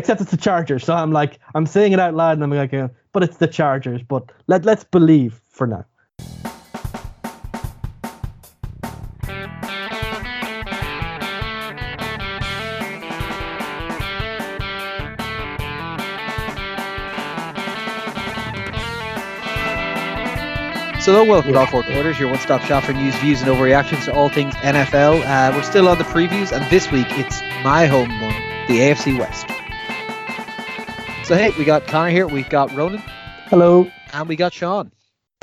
except it's the Chargers. So I'm like, I'm saying it out loud, and I'm like, uh, but it's the Chargers. But let let's believe for now. So, hello, welcome to All Four Quarters, your one stop shop for news, views, and overreactions to all things NFL. Uh, we're still on the previews, and this week it's my home one, the AFC West. So, hey, we got Connor here, we've got Ronan, Hello. and we got Sean.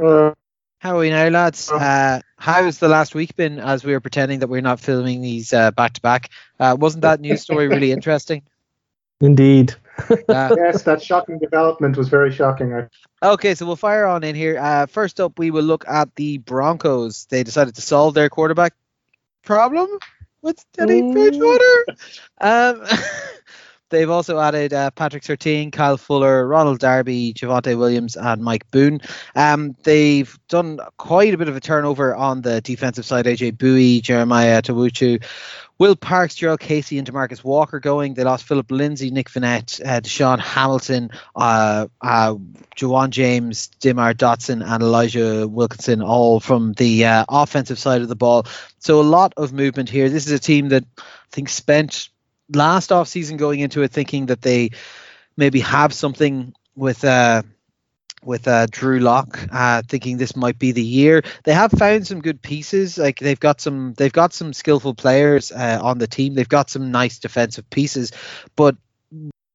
Uh, How are we now, lads? Uh, how's the last week been as we were pretending that we're not filming these back to back? Wasn't that news story really interesting? Indeed. Uh, yes, that shocking development was very shocking. Okay, so we'll fire on in here. Uh, first up, we will look at the Broncos. They decided to solve their quarterback problem with Teddy Mm. Bridgewater. Um, they've also added uh, Patrick Surtain, Kyle Fuller, Ronald Darby, Javonte Williams, and Mike Boone. Um, they've done quite a bit of a turnover on the defensive side. AJ Bouye, Jeremiah Tawuchu, Will Parks, Jurrell Casey, and Demarcus Walker going. They lost Philip Lindsay, Nick Vannett, uh, Deshaun Hamilton, uh, uh, James, Demar Dotson, and Elijah Wilkinson, all from the uh, offensive side of the ball. So a lot of movement here. This is a team that I think spent last off season going into it thinking that they maybe have something with uh, with uh, Drew Lock, uh, thinking this might be the year. They have found some good pieces. Like they've got some, they've got some skillful players uh, on the team. They've got some nice defensive pieces, but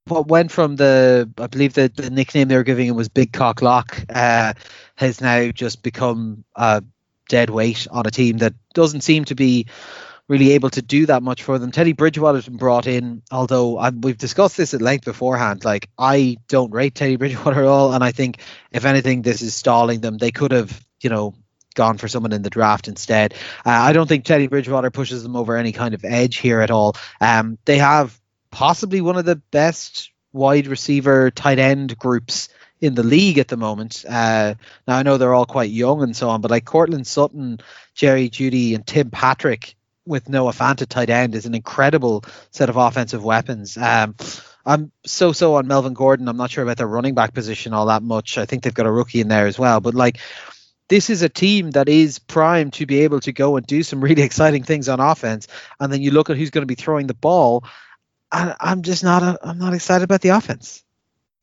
what went from the, I believe the, the nickname they were giving him was Big Cock Lock, uh, has now just become a dead weight on a team that doesn't seem to be really able to do that much for them. Teddy Bridgewater's been brought in, although i we've discussed this at length beforehand. Like I don't rate Teddy Bridgewater at all, and I think if anything, this is stalling them. They could have, you know, gone for someone in the draft instead. Uh, I don't think Teddy Bridgewater pushes them over any kind of edge here at all. Um, they have possibly one of the best wide receiver tight end groups in the league at the moment. Uh, now I know they're all quite young and so on, but like Courtland Sutton, Jerry Jeudy, and Tim Patrick with Noah Fant at tight end is an incredible set of offensive weapons. Um, I'm so so on Melvin Gordon. I'm not sure about their running back position all that much. I think they've got a rookie in there as well. But like this is a team that is primed to be able to go and do some really exciting things on offense. And then you look at who's going to be throwing the ball, and I'm just not a, I'm not excited about the offense.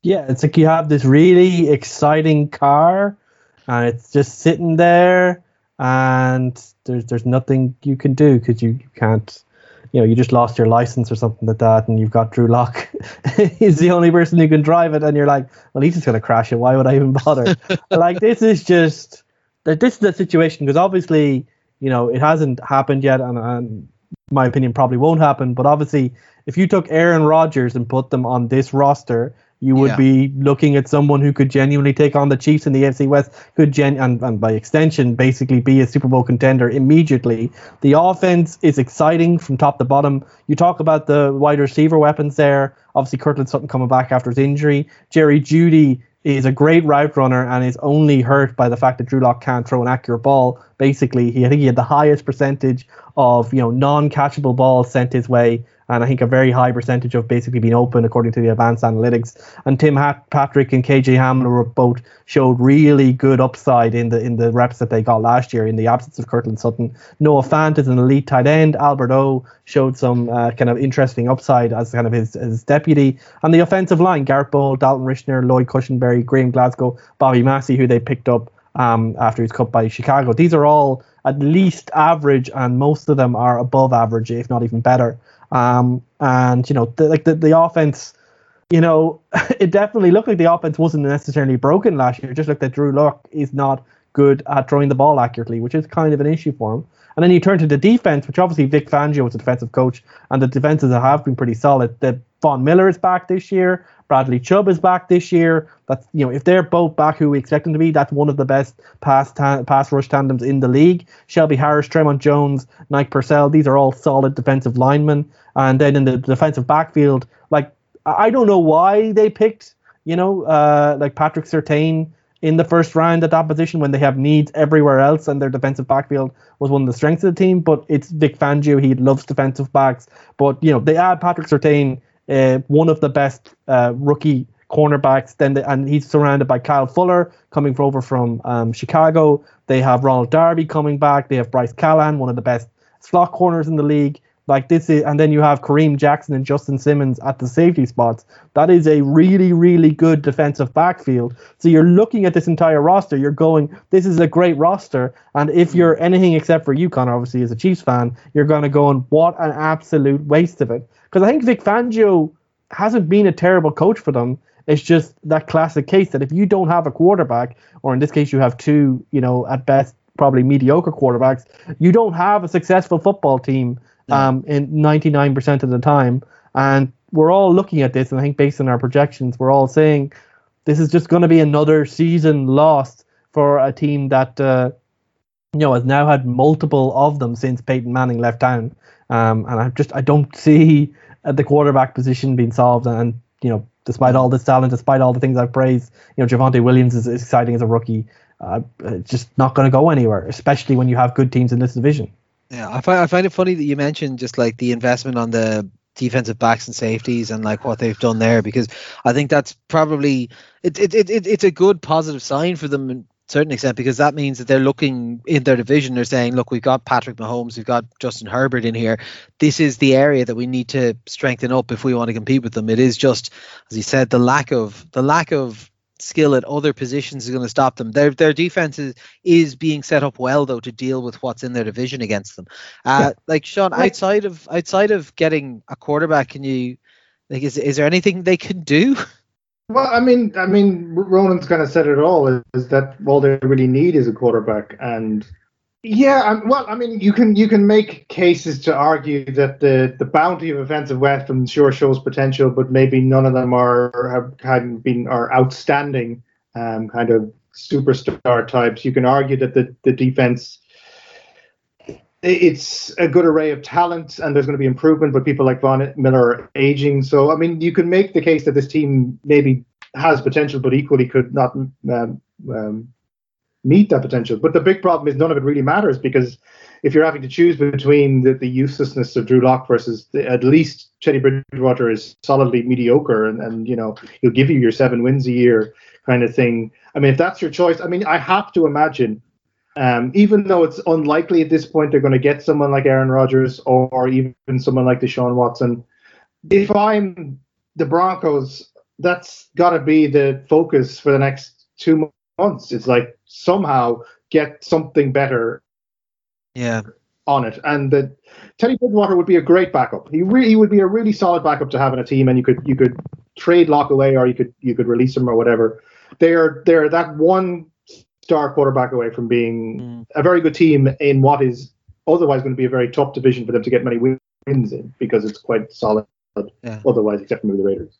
Yeah, it's like you have this really exciting car, and it's just sitting there, and there's there's nothing you can do because you, you can't, you know, you just lost your license or something like that, and you've got Drew Lock. He's the only person who can drive it, and you're like, well, he's just gonna crash it. Why would I even bother? like this is just that this is the situation because obviously, you know, it hasn't happened yet, and, and my opinion probably won't happen. But obviously, if you took Aaron Rodgers and put them on this roster, you would Yeah. be looking at someone who could genuinely take on the Chiefs in the AFC West, could gen and, and by extension basically be a Super Bowl contender immediately. The offense is exciting from top to bottom. You talk about the wide receiver weapons there. Obviously, Courtland Sutton coming back after his injury. Jerry Jeudy is a great route runner and is only hurt by the fact that Drew Lock can't throw an accurate ball. Basically, he I think he had the highest percentage of you know non-catchable balls sent his way, and I think a very high percentage of basically being open according to the advanced analytics. And Tim Hat- Patrick and KJ Hamler were both showed really good upside in the in the reps that they got last year in the absence of Courtland Sutton. Noah Fant is an elite tight end. Albert O showed some uh, kind of interesting upside as kind of his, his deputy. And the offensive line, Garett Bolles, Dalton Risner, Lloyd Cushenberry, Graham Glasgow, Bobby Massie, who they picked up um, after he was cut by Chicago. These are all at least average, and most of them are above average, if not even better. Um, and you know, the, like the, the offense, you know, it definitely looked like the offense wasn't necessarily broken last year. Just looked that Drew Luck is not good at throwing the ball accurately, which is kind of an issue for him. And then you turn to the defense, which obviously Vic Fangio was a defensive coach, and the defenses have been pretty solid. The Von Miller is back this year. Bradley Chubb is back this year. That's you know if they're both back who we expect them to be, that's one of the best pass ta- pass rush tandems in the league. Shelby Harris, Dre'Mont Jones, Mike Purcell, these are all solid defensive linemen. And then in the defensive backfield, like I don't know why they picked you know uh, like Patrick Surtain in the first round at that position when they have needs everywhere else and their defensive backfield was one of the strengths of the team. But it's Vic Fangio; he loves defensive backs. But you know they add Patrick Surtain uh, one of the best uh, rookie cornerbacks. Then the, and he's surrounded by Kyle Fuller coming over from um, Chicago. They have Ronald Darby coming back. They have Bryce Callahan, one of the best slot corners in the league. Like this is, and then you have Kareem Jackson and Justin Simmons at the safety spots. That is a really, really good defensive backfield. So you're looking at this entire roster. You're going, this is a great roster. And if you're anything except for you, Connor, obviously as a Chiefs fan, you're going to go and what an absolute waste of it. Because I think Vic Fangio hasn't been a terrible coach for them. It's just that classic case that if you don't have a quarterback, or in this case you have two, you know, at best probably mediocre quarterbacks, you don't have a successful football team um, in 99% of the time. And we're all looking at this, and I think based on our projections, we're all saying this is just going to be another season lost for a team that uh, you know has now had multiple of them since Peyton Manning left town. Um, and I just I don't see uh, the quarterback position being solved. And you know, despite all this talent, despite all the things I've praised, you know, Javonte Williams is exciting as a rookie. Uh, it's just not going to go anywhere, especially when you have good teams in this division. Yeah, I find I find it funny that you mentioned just like the investment on the defensive backs and safeties and like what they've done there because I think that's probably it, it, it, it's a good positive sign for them in certain extent because that means that they're looking in their division they're saying look we've got Patrick Mahomes we've got Justin Herbert in here. This is the area that we need to strengthen up if we want to compete with them. It is just as you said the lack of the lack of skill at other positions is going to stop them. Their their defense is, is being set up well though to deal with what's in their division against them. Uh, yeah. Like Sean, outside of outside of getting a quarterback, can you like is is there anything they can do? Well, I mean, I mean, Ronan's kind of said it all. Is, is that all they really need is a quarterback, and yeah, um, well, I mean, you can you can make cases to argue that the, the bounty of offensive weapons sure shows potential, but maybe none of them are have kind of been are outstanding um, kind of superstar types. You can argue that the the defense it's a good array of talent and there's going to be improvement, but people like Von Miller are aging. So I mean, you can make the case that this team maybe has potential, but equally could not um, um, meet that potential. But the big problem is none of it really matters because if you're having to choose between the, the uselessness of Drew Lock versus the, at least Teddy Bridgewater is solidly mediocre and, and you know he'll give you your seven wins a year kind of thing. I mean, if that's your choice, I mean, I have to imagine, um, even though it's unlikely at this point they're going to get someone like Aaron Rodgers or, or even someone like Deshaun Watson. If I'm the Broncos, that's got to be the focus for the next two months. It's like somehow get something better. Yeah. On it, and that Teddy Bridgewater would be a great backup. He really would be a really solid backup to have in a team, and you could you could trade Lock away, or you could you could release him or whatever. They're they're that one star quarterback away from being mm. a very good team in what is otherwise going to be a very tough division for them to get many wins in because it's quite solid yeah. otherwise, except for maybe the Raiders.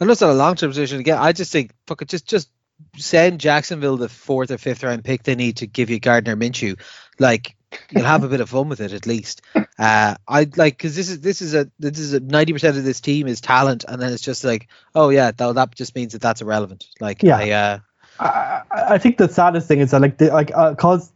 I know it's not a long term position again. I just think fuck it, just just send Jacksonville the fourth or fifth round pick they need to give you Gardner Minshew. Like you'll have a bit of fun with it at least. Uh, I like because this is this is a this is a ninety percent of this team is talent, and then it's just like, oh yeah, that that just means that that's irrelevant. Like yeah, I, uh, I, I think the saddest thing is that like the, like because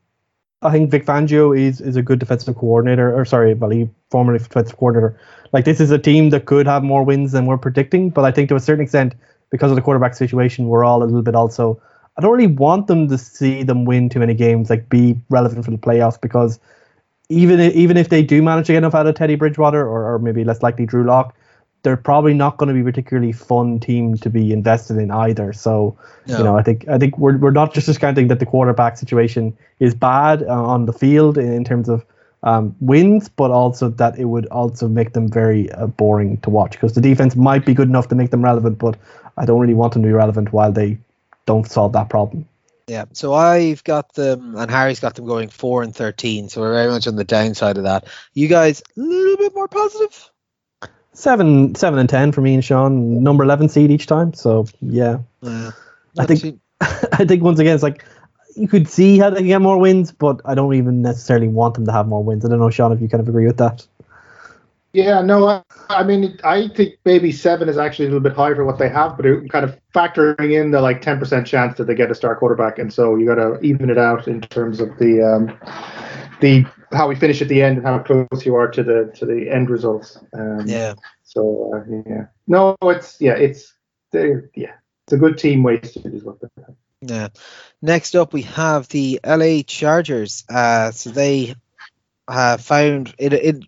uh, I think Vic Fangio is is a good defensive coordinator, or sorry, well he formerly defensive coordinator. Like this is a team that could have more wins than we're predicting, but I think to a certain extent because of the quarterback situation, we're all a little bit also. I don't really want them to see them win too many games, like be relevant for the playoffs, because even if, even if they do manage to get enough out of Teddy Bridgewater or, or maybe less likely Drew Lock, they're probably not going to be a particularly fun team to be invested in either. So, no. you know, I think I think we're we're not just discounting that the quarterback situation is bad uh, on the field in, in terms of um, wins, but also that it would also make them very uh, boring to watch because the defense might be good enough to make them relevant, but I don't really want them to be relevant while they don't solve that problem. Yeah, so I've got them, and Harry's got them going four and thirteen. So we're very much on the downside of that. You guys, a little bit more positive. Seven, seven and ten for me and Sean. Number eleven seed each time. So yeah, yeah I think I think once again it's like you could see how they can get more wins, but I don't even necessarily want them to have more wins. I don't know, Sean, if you kind of agree with that. Yeah, no, I, I, mean, I think maybe seven is actually a little bit high for what they have, but it, kind of factoring in the like 10% chance that they get a star quarterback. And so you got to even it out in terms of the, um, the how we finish at the end and how close you are to the to the end results. Um, Yeah. So uh, yeah, no, it's yeah, it's yeah, it's a good team wasted is what. they're- Yeah. Next up, we have the LA Chargers. Uh, so they uh, found it, it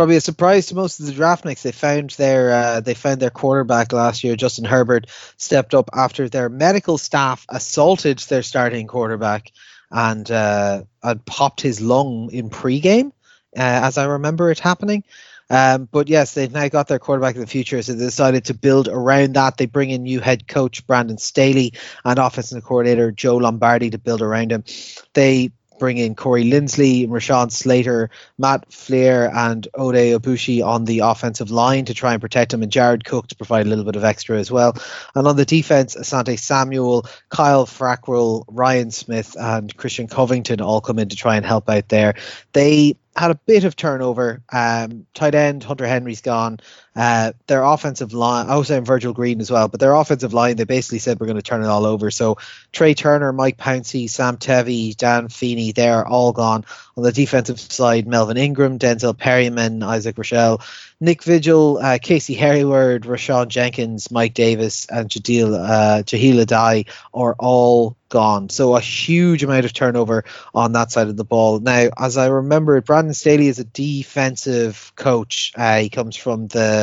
probably a surprise to most of the draftniks. They found their uh, they found their quarterback last year, Justin Herbert, stepped up after their medical staff assaulted their starting quarterback and uh, and popped his lung in pregame, uh, as I remember it happening. Um, but yes, they've now got their quarterback of the future, so they decided to build around that. They bring in new head coach Brandon Staley and offensive coordinator Joe Lombardi to build around him. They bring in Corey Linsley, Rashawn Slater, Matt Feiler, and Oday Aboushi on the offensive line to try and protect him, and Jared Cook to provide a little bit of extra as well. And on the defense, Asante Samuel, Kyle Fackrell, Ryan Smith, and Christian Covington all come in to try and help out there. They had a bit of turnover. Um, tight end Hunter Henry's gone. Uh, their offensive line, I was saying Virgil Green as well, but their offensive line, they basically said we're going to turn it all over. So Trai Turner, Mike Pouncey, Sam Tevi, Dan Feeney, they're all gone. On the defensive side, Melvin Ingram, Denzel Perryman, Isaac Rochell, Nick Vigil, uh, Casey Hayward, Rayshawn Jenkins, Mike Davis, and Jadil, uh, Jahila Dai are all gone. So a huge amount of turnover on that side of the ball. Now, as I remember, Brandon Staley is a defensive coach. Uh, he comes from the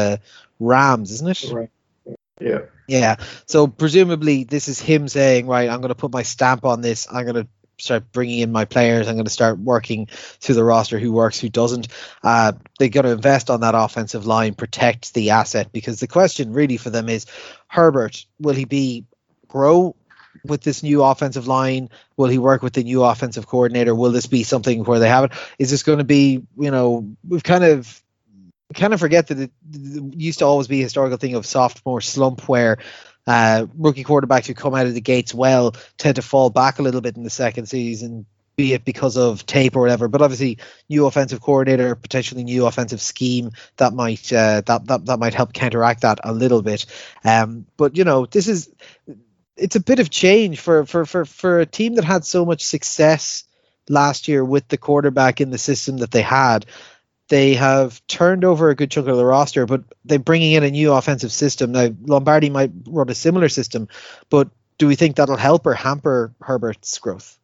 Rams, isn't it? Right. Yeah. Yeah. So presumably, this is him saying, right, I'm going to put my stamp on this. I'm going to start bringing in my players. I'm going to start working through the roster who works, who doesn't. Uh, they got to invest on that offensive line, protect the asset, because the question really for them is Herbert, will he be grow with this new offensive line? Will he work with the new offensive coordinator? Will this be something where they have it? Is this going to be, you know, we've kind of kind of forget that it, used to always be a historical thing of sophomore slump where uh, rookie quarterbacks who come out of the gates well tend to fall back a little bit in the second season, be it because of tape or whatever. But obviously, new offensive coordinator, potentially new offensive scheme that might uh, that, that that might help counteract that a little bit. Um, but you know, this is it's a bit of change for for for for a team that had so much success last year with the quarterback in the system that they had they have turned over a good chunk of the roster, but they're bringing in a new offensive system. Now, Lombardi might run a similar system, but do we think that'll help or hamper Herbert's growth?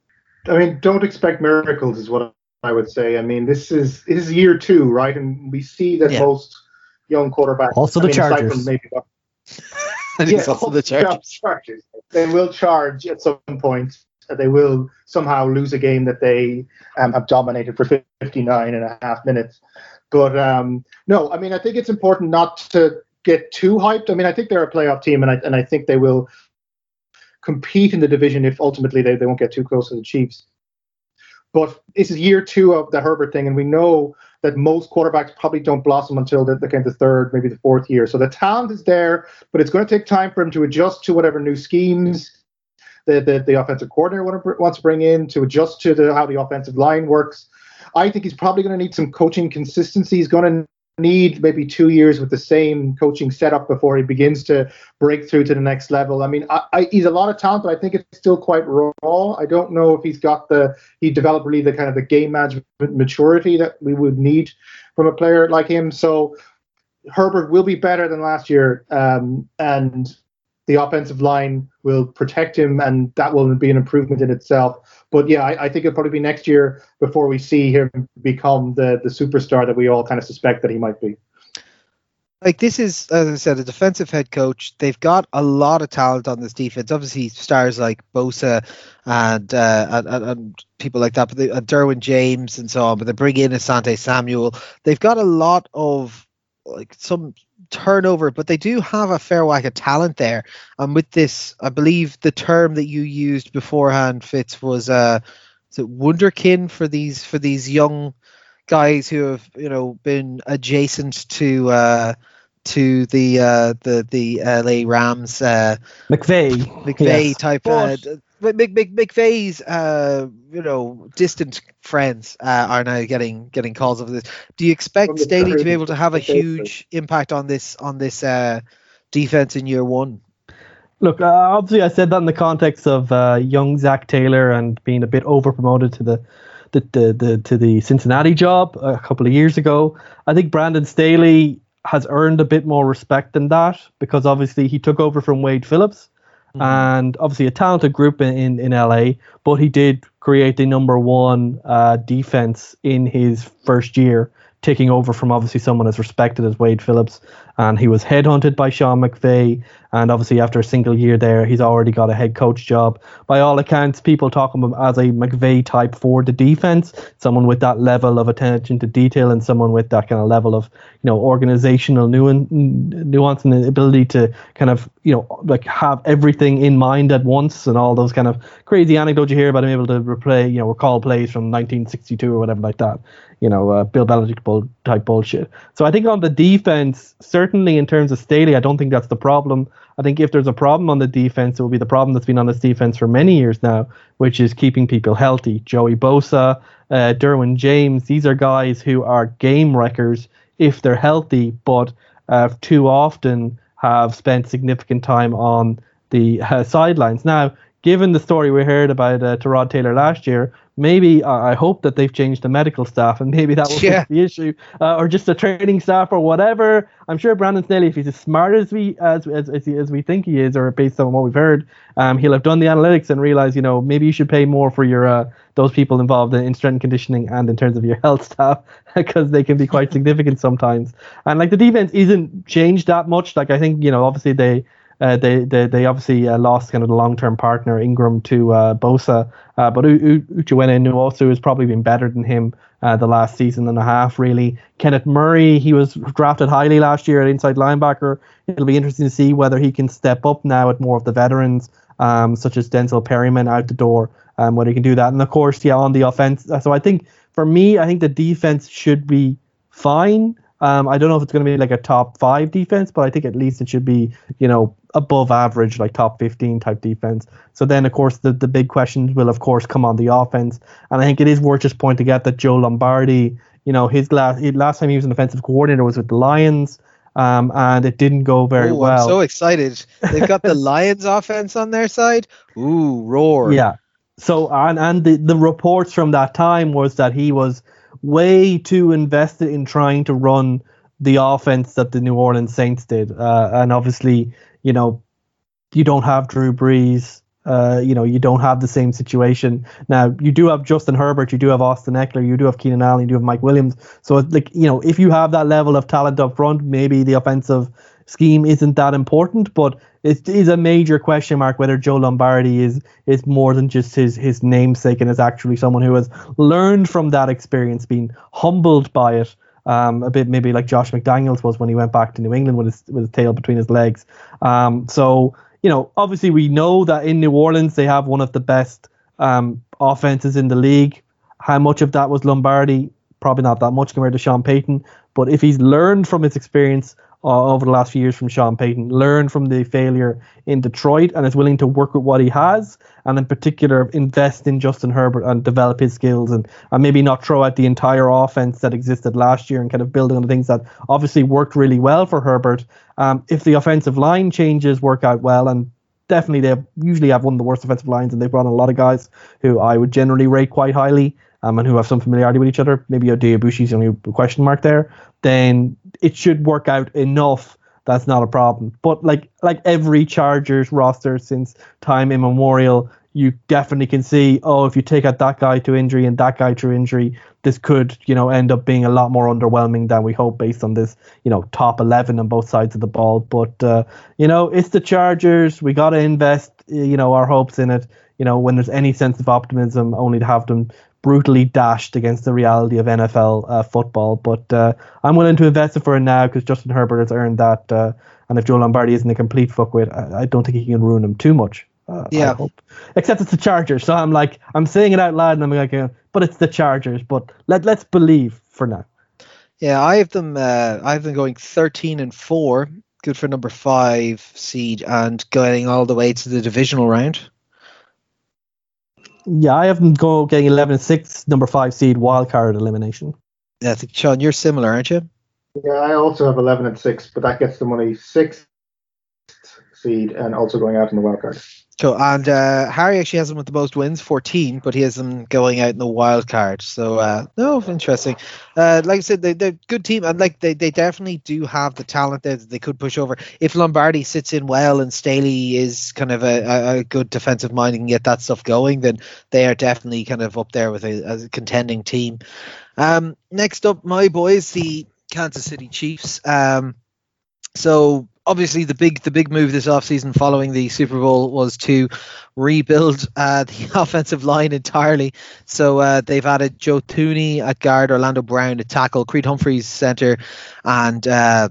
I mean, don't expect miracles, is what I would say. I mean, this is this is year two, right? And we see that Yeah. most young quarterbacks, Also I the mean, Chargers. from maybe I think it's also the Chargers. Chargers. They will charge at some point. They will somehow lose a game that they um, have dominated for 59 and a half minutes. But um, no, I mean, I think it's important not to get too hyped. I mean, I think they're a playoff team, and I, and I think they will compete in the division if ultimately they, they won't get too close to the Chiefs. But this is year two of the Herbert thing, and we know that most quarterbacks probably don't blossom until the, the kind of third, maybe the fourth year. So the talent is there, but it's going to take time for him to adjust to whatever new schemes the, the, the offensive coordinator want wants to bring in, to adjust to the, how the offensive line works. I think he's probably going to need some coaching consistency. He's going to need maybe two years with the same coaching setup before he begins to break through to the next level. I mean, I, I, he's a lot of talent, but I think it's still quite raw. I don't know if he's got the he developed really the kind of the game management maturity that we would need from a player like him. So Herbert will be better than last year, um, and the offensive line will protect him, and that will be an improvement in itself. But yeah, I, I think it'll probably be next year before we see him become the the superstar that we all kind of suspect that he might be. Like this is, as I said, a defensive head coach. They've got a lot of talent on this defense. Obviously, stars like Bosa and uh, and, and, people like that, but they, uh, Derwin James and so on. But they bring in Asante Samuel. They've got a lot of like some turnover, but they do have a fair whack of talent there. And with this, I believe the term that you used beforehand, Fitz, was uh, is it wonderkin for these for these young guys who have you know been adjacent to uh, to the uh, the the LA Rams uh, McVay. McVay Yes. type. Uh, But- but Mc, Mc, McVay's uh, you know distant friends uh, are now getting getting calls of this. Do you expect Staley to be able to have a huge impact on this on this uh, defense in year one? Look, uh, obviously, I said that in the context of uh, young Zac Taylor and being a bit over promoted to the the, the, the to the Cincinnati job a couple of years ago. I think Brandon Staley has earned a bit more respect than that because obviously he took over from Wade Phillips. Mm-hmm. And obviously a talented group in, in, in LA, but he did create the number one uh, defense in his first year taking over from obviously someone as respected as Wade Phillips. And he was headhunted by Sean McVay. And obviously, after a single year there, he's already got a head coach job. By all accounts, people talk him as a McVay type for the defense, someone with that level of attention to detail and someone with that kind of level of, you know, organizational nuance and the ability to kind of, you know, like have everything in mind at once and all those kind of crazy anecdotes you hear about him able to replay, you know, recall plays from 1962 or whatever like that you know, uh, Bill Belichick type bullshit. So I think on the defense, certainly in terms of Staley, I don't think that's the problem. I think if there's a problem on the defense, it will be the problem that's been on this defense for many years now, which is keeping people healthy. Joey Bosa, uh, Derwin James, these are guys who are game wreckers if they're healthy, but uh, too often have spent significant time on the uh, sidelines. Now, given the story we heard about uh, Tyrod Taylor last year, maybe uh, I hope that they've changed the medical staff and maybe that will yeah. fix the issue, uh, or just the training staff or whatever. I'm sure Brandon Staley, if he's as smart as we as as, as, as we think he is, or based on what we've heard, um, he'll have done the analytics and realize, you know, maybe you should pay more for your uh, those people involved in, in strength and conditioning and in terms of your health staff because they can be quite significant sometimes. And like the defense isn't changed that much. Like I think you know, obviously they uh, they, they they obviously uh, lost kind of the long term partner Ingram to uh, Bosa, uh, but U- U- Uchenna Nwosu has probably been better than him uh, the last season and a half. Really, Kenneth Murray he was drafted highly last year at inside linebacker. It'll be interesting to see whether he can step up now at more of the veterans, um, such as Denzel Perryman out the door, um, whether he can do that. And of course, yeah, on the offense. So I think for me, I think the defense should be fine. Um, I don't know if it's going to be like a top five defense, but I think at least it should be, you know, above average, like top 15 type defense. So then, of course, the, the big questions will, of course, come on the offense. And I think it is worth just pointing out that Joe Lombardi, you know, his last, last time he was an offensive coordinator was with the Lions. Um, and it didn't go very Ooh, well. I'm so excited. They've got the Lions offense on their side. Ooh, roar. Yeah. So, and, and the, the reports from that time was that he was way too invested in trying to run the offense that the New Orleans Saints did. Uh, and obviously, you know, you don't have Drew Brees. Uh, you know, you don't have the same situation. Now, you do have Justin Herbert, you do have Austin Ekeler, you do have Keenan Allen, you do have Mike Williams. So, like, you know, if you have that level of talent up front, maybe the offensive scheme isn't that important, but it is a major question mark whether Joe Lombardi is is more than just his his namesake and is actually someone who has learned from that experience, been humbled by it. Um, a bit maybe like Josh McDaniels was when he went back to New England with his with his tail between his legs. Um, so you know, obviously we know that in New Orleans they have one of the best um, offenses in the league. How much of that was Lombardi? Probably not that much compared to Sean Payton. But if he's learned from his experience uh, over the last few years from Sean Payton, learned from the failure in Detroit, and is willing to work with what he has, and in particular invest in Justin Herbert and develop his skills, and, and maybe not throw out the entire offense that existed last year and kind of build on the things that obviously worked really well for Herbert. Um, if the offensive line changes work out well, and definitely they usually have one of the worst offensive lines, and they've brought in a lot of guys who I would generally rate quite highly. Um, and who have some familiarity with each other, maybe Aboushi is the only question mark there, then it should work out enough that's not a problem. But like like every Chargers roster since time immemorial, you definitely can see, oh, if you take out that guy to injury and that guy to injury, this could, you know, end up being a lot more underwhelming than we hope based on this, you know, top 11 on both sides of the ball. But, uh, you know, it's the Chargers. We got to invest, you know, our hopes in it. You know, when there's any sense of optimism, only to have them brutally dashed against the reality of NFL uh, football. But uh, I'm willing to invest it for it now because Justin Herbert has earned that. Uh, and if Joe Lombardi isn't a complete fuckwit, I, I don't think he can ruin him too much. Uh, yeah. Except it's the Chargers, so I'm like, I'm saying it out loud, and I'm like, uh, but it's the Chargers. But let let's believe for now. Yeah, I have them. Uh, I have them going 13 and four, good for number five seed, and going all the way to the divisional round. Yeah, I have them go getting 11 and 6, number 5 seed, wild card elimination. Yeah, I think, Sean, you're similar, aren't you? Yeah, I also have 11 and 6, but that gets the money 6th seed and also going out in the wild card. Cool. And uh, Harry actually has them with the most wins, 14, but he has them going out in the wild card. So, uh, no, interesting. Uh, like I said, they, they're good team, and like they, they definitely do have the talent there that they could push over. If Lombardi sits in well and Staley is kind of a, a, a good defensive mind and get that stuff going, then they are definitely kind of up there with a, a contending team. Um, next up, my boys, the Kansas City Chiefs. Um, so obviously the big the big move this offseason following the Super Bowl was to rebuild uh, the offensive line entirely. So uh, they've added Joe Thuney at guard, Orlando Brown at tackle, Creed Humphreys center, and uh,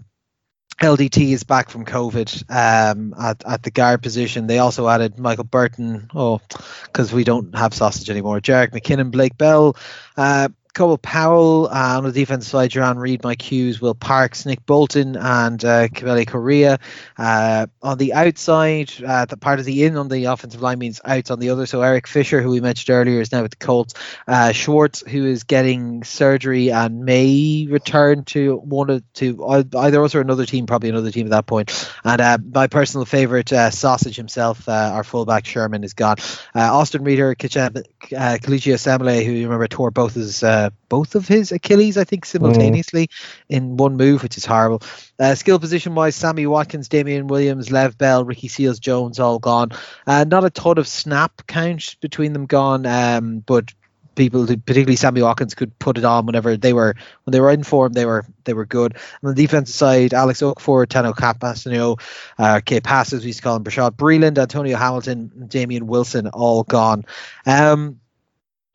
LDT is back from COVID um, at, at the guard position. They also added Michael Burton, oh, because we don't have sausage anymore. Jerick McKinnon, Blake Bell, uh, Cobo Powell uh, on the defense side, Jarran Reed, Mike Hughes, Will Parks, Nick Bolton, and uh, Correa. Uh, on the outside, uh, the part of the in on the offensive line means outs on the other. So Eric Fisher, who we mentioned earlier, is now with the Colts. Uh, Schwartz, who is getting surgery and may return to one of to either us or another team, probably another team at that point. And uh, my personal favorite, uh, Sausage himself, our fullback Sherman, is gone. Austin Reiter, Kelechi Osemele, who you remember tore both his uh, both of his Achilles, I think, simultaneously mm. in one move, which is horrible. Uh, skill position wise, Sammy Watkins, Damien Williams, Lev Bell, Ricky Seals Jones, all gone. Uh, not a ton of snap count between them gone, um, but people, particularly Sammy Watkins, could put it on whenever they were when they were in form. They were they were good. On the defensive side, Alex Okafor, Tanoh Kpassagnon, uh, K Passes, we used to call him Bashaud Breeland, Antonio Hamilton, Damien Wilson, all gone. Um,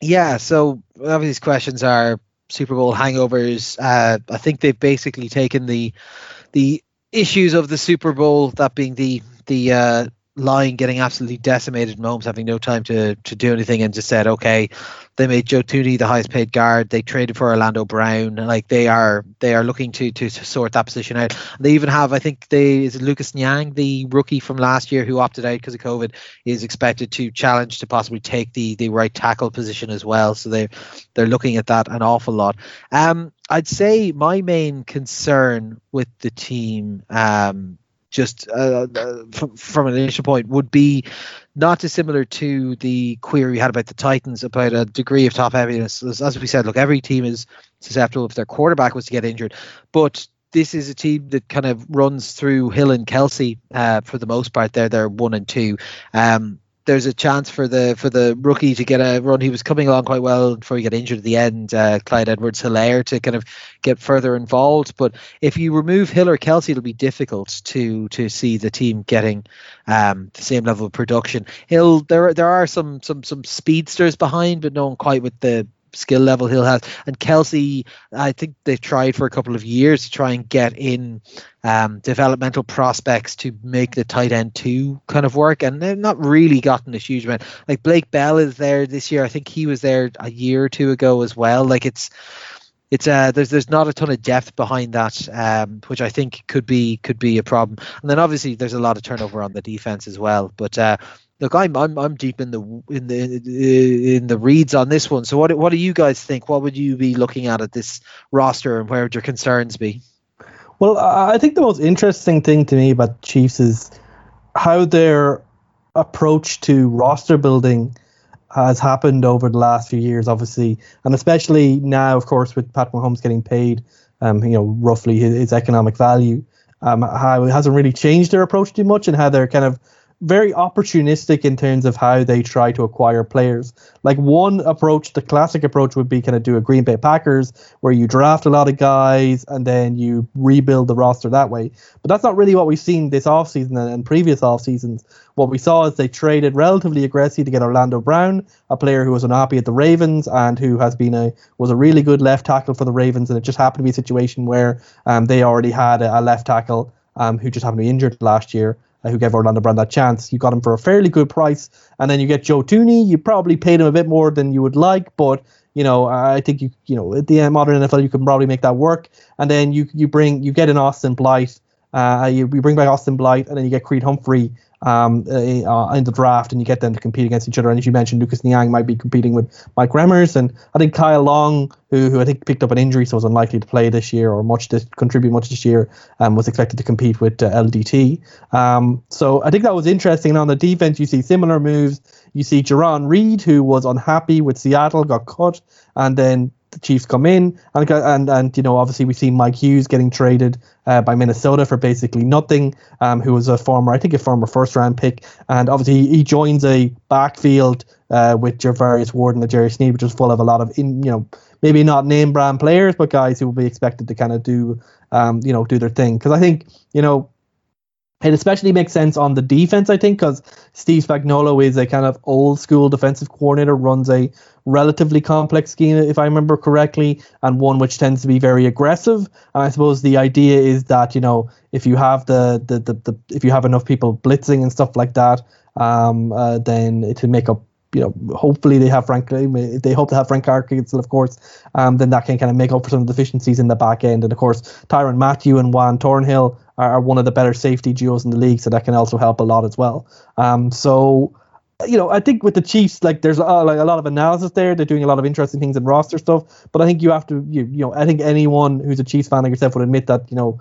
yeah, so of these questions are Super Bowl hangovers. Uh, I think they've basically taken the the issues of the Super Bowl, that being the the uh, line getting absolutely decimated, Mahomes having no time to to do anything, and just said, okay, they made Joe Thuney the highest paid guard. They traded for Orlando Brown. Like they are they are looking to to, sort that position out. They even have I think they is Lucas Niang, the rookie from last year who opted out because of COVID, is expected to challenge to possibly take the the right tackle position as well. So they they're looking at that an awful lot. Um, I'd say my main concern with the team um just uh, uh, from, from an initial point would be not dissimilar to the query we had about the Titans about a degree of top heaviness. As, as we said, look, every team is susceptible if their quarterback was to get injured, but this is a team that kind of runs through Hill and Kelce uh, for the most part. They're they're one and two. Um, there's a chance for the for the rookie to get a run. He was coming along quite well before he got injured at the end. Uh, Clyde Edwards Helaire to kind of get further involved. But if you remove Hill or Kelce, it'll be difficult to to see the team getting um, the same level of production. Hill there there are some some some speedsters behind, but no one quite with the skill level he'll have. And Kelce, I think they've tried for a couple of years to try and get in um, developmental prospects to make the tight end two kind of work, and they've not really gotten a huge amount. Like Blake Bell is there this year. I think he was there a year or two ago as well. Like it's it's uh there's there's not a ton of depth behind that um which i think could be could be a problem and then obviously there's a lot of turnover on the defense as well but uh look, I'm I'm I'm deep in the in the in the reads on this one. So what what do you guys think? What would you be looking at at this roster, and where would your concerns be? Well, I think the most interesting thing to me about Chiefs is how their approach to roster building has happened over the last few years, obviously, and especially now, of course, with Pat Mahomes getting paid, um, you know, roughly his, his economic value. Um, how it hasn't really changed their approach too much, and how they're kind of very opportunistic in terms of how they try to acquire players. Like one approach, the classic approach would be kind of do a Green Bay Packers where you draft a lot of guys and then you rebuild the roster that way. But that's not really what we've seen this offseason and, and previous off seasons. What we saw is they traded relatively aggressively to get Orlando Brown, a player who was unhappy at the Ravens and who has been a was a really good left tackle for the Ravens. And it just happened to be a situation where um, they already had a, a left tackle um, who just happened to be injured last year who gave Orlando Brown that chance. You got him for a fairly good price, and then you get Joe Thuney. You probably paid him a bit more than you would like, but you know I think you you know at the modern NFL you can probably make that work. And then you you bring you get an Austin Blythe. Uh, you, you bring back Austin Blythe, and then you get Creed Humphrey um, uh, in the draft, and you get them to compete against each other. And as you mentioned, Lucas Niang might be competing with Mike Remmers, and I think Kyle Long, who, who I think picked up an injury, so was unlikely to play this year or much to contribute much this year, um, was expected to compete with uh, LDT. Um, so I think that was interesting. And on the defense, you see similar moves. You see Jarran Reed, who was unhappy with Seattle, got cut, and then the Chiefs come in, and and and you know obviously we see Mike Hughes getting traded uh, by Minnesota for basically nothing, um, who was a former I think a former first round pick, and obviously he, joins a backfield uh, with Charvarius Ward and the Jerry Sneed, which is full of a lot of in you know maybe not name brand players, but guys who will be expected to kind of do um, you know do their thing. Because I think you know it especially makes sense on the defense, I think, because Steve Spagnuolo is a kind of old school defensive coordinator, runs a relatively complex scheme, if I remember correctly, and one which tends to be very aggressive. And I suppose the idea is that you know if you have the the, the, the if you have enough people blitzing and stuff like that, um, uh, then it will make up you know, hopefully they have Frank. They hope to have Frank still, of course. Um, then that can kind of make up for some deficiencies in the back end. And of course, Tyrann Mathieu and Juan Thornhill are, are, one of the better safety duos in the league, so that can also help a lot as well. Um, so you know, I think with the Chiefs, like there's a, like a lot of analysis there. They're doing a lot of interesting things in roster stuff. But I think you have to, you, you know, I think anyone who's a Chiefs fan like yourself would admit that, you know,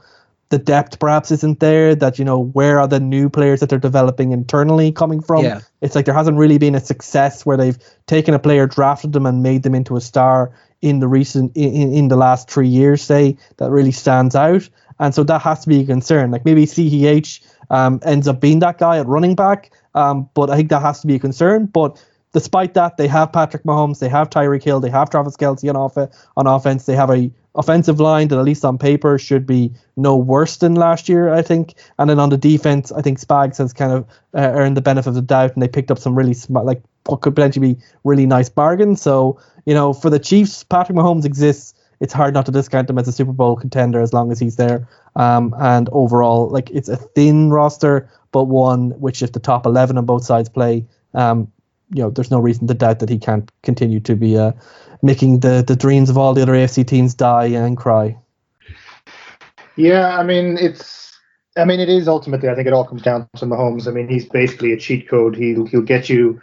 the depth perhaps isn't there. That you know, where are the new players that they're developing internally coming from? Yeah. It's like there hasn't really been a success where they've taken a player, drafted them, and made them into a star in the recent in, in the last three years. Say that really stands out, and so that has to be a concern. Like maybe CEH um, ends up being that guy at running back, um, but I think that has to be a concern. But despite that, they have Patrick Mahomes, they have Tyreek Hill, they have Travis Kelce on, off- on offense. They have a offensive line that at least on paper should be no worse than last year, I think. And then on the defense, I think Spags has kind of uh, earned the benefit of the doubt, and they picked up some really smart, like what could potentially be really nice bargains. So you know, for the Chiefs, Patrick Mahomes exists. It's hard not to discount him as a Super Bowl contender as long as he's there. Um, and overall, like it's a thin roster, but one which if the top eleven on both sides play, um, you know, there's no reason to doubt that he can't continue to be uh, making the, the dreams of all the other AFC teams die and cry. Yeah, I mean, it's. I mean, it is ultimately. I think it all comes down to Mahomes. I mean, he's basically a cheat code. He'll he'll get you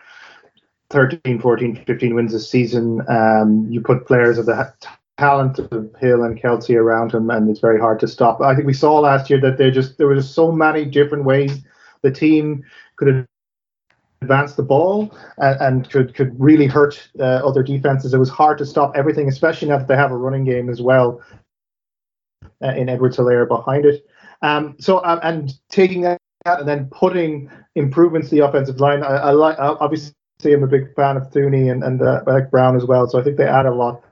13, 14, 15 wins a season. Um, you put players of the talent of Hill and Kelce around him, and it's very hard to stop. I think we saw last year that there just there were just so many different ways the team could advance the ball and, and could could really hurt uh, other defenses. It was hard to stop everything, especially now that they have a running game as well uh, in Edwards Helaire behind it. Um, so uh, and taking that and then putting improvements to the offensive line. I, I like obviously I'm a big fan of Thuney and and uh, Brown as well. So I think they add a lot.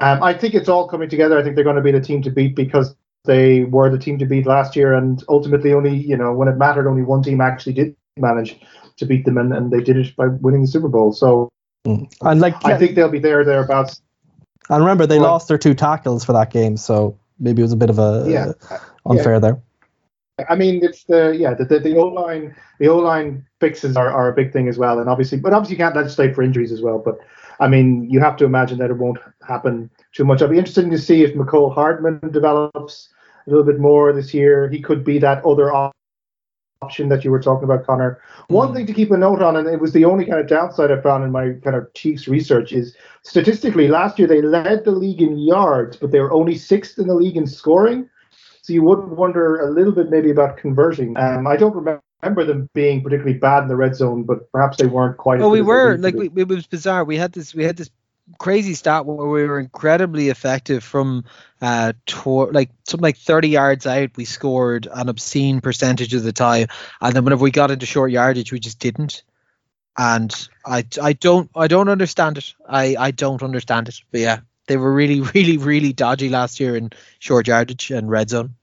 Um, I think it's all coming together. I think they're going to be the team to beat because they were the team to beat last year, and ultimately only you know when it mattered, only one team actually did manage to beat them, and, and they did it by winning the Super Bowl. So, mm. and like I think they'll be there thereabouts. And remember, they lost their two tackles for that game, so maybe it was a bit of a yeah. Uh, unfair yeah. there. I mean, it's the yeah the the, the O line the O line fixes are, are a big thing as well, and obviously, but obviously you can't legislate for injuries as well. But I mean, you have to imagine that it won't happen too much. I'll be interested to see if Mecole Hardman develops a little bit more this year. He could be that other option that you were talking about, Connor. One mm. thing to keep a note on, and it was the only kind of downside I found in my kind of Chiefs research, is statistically last year they led the league in yards, but they were only sixth in the league in scoring. So you would wonder a little bit maybe about converting. Um, I don't remember them being particularly bad in the red zone, but perhaps they weren't quite. Oh, we were like we, it was bizarre. We had this we had this crazy stat where we were incredibly effective from uh tor- like something like 30 yards out we scored an obscene percentage of the time. And then whenever we got into short yardage we just didn't. And i i don't i don't understand it. I i don't understand it. But yeah they were really really really dodgy last year in short yardage and red zone.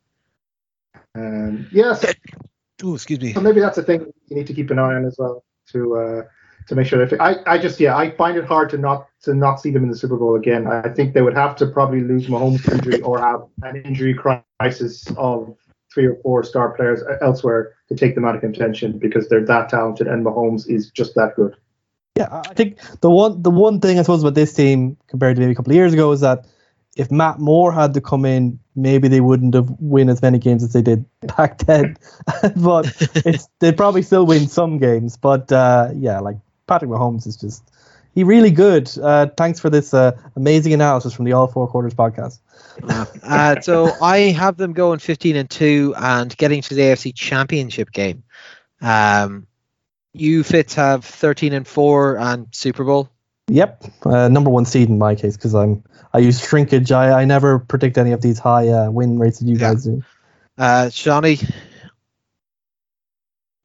Um yes. Oh excuse me. So maybe that's a thing you need to keep an eye on as well to uh to make sure that I, I just yeah I find it hard to not to not see them in the Super Bowl again. I think they would have to probably lose Mahomes injury or have an injury crisis of three or four star players elsewhere to take them out of contention because they're that talented and Mahomes is just that good. Yeah, I think the one the one thing I suppose about this team compared to maybe a couple of years ago is that if Matt Moore had to come in, maybe they wouldn't have win as many games as they did back then. but it's they'd probably still win some games. But uh, yeah, like Patrick Mahomes is just he really good. Uh, thanks for this uh, amazing analysis from the All Four Quarters podcast. Uh, so I have them going 15 and two and getting to the AFC Championship game. Um, you Fitz have 13 and four and Super Bowl. Yep, uh, number one seed in my case because I'm I use shrinkage. I, I never predict any of these high uh, win rates that you Yeah. guys do. Uh, Shawnee,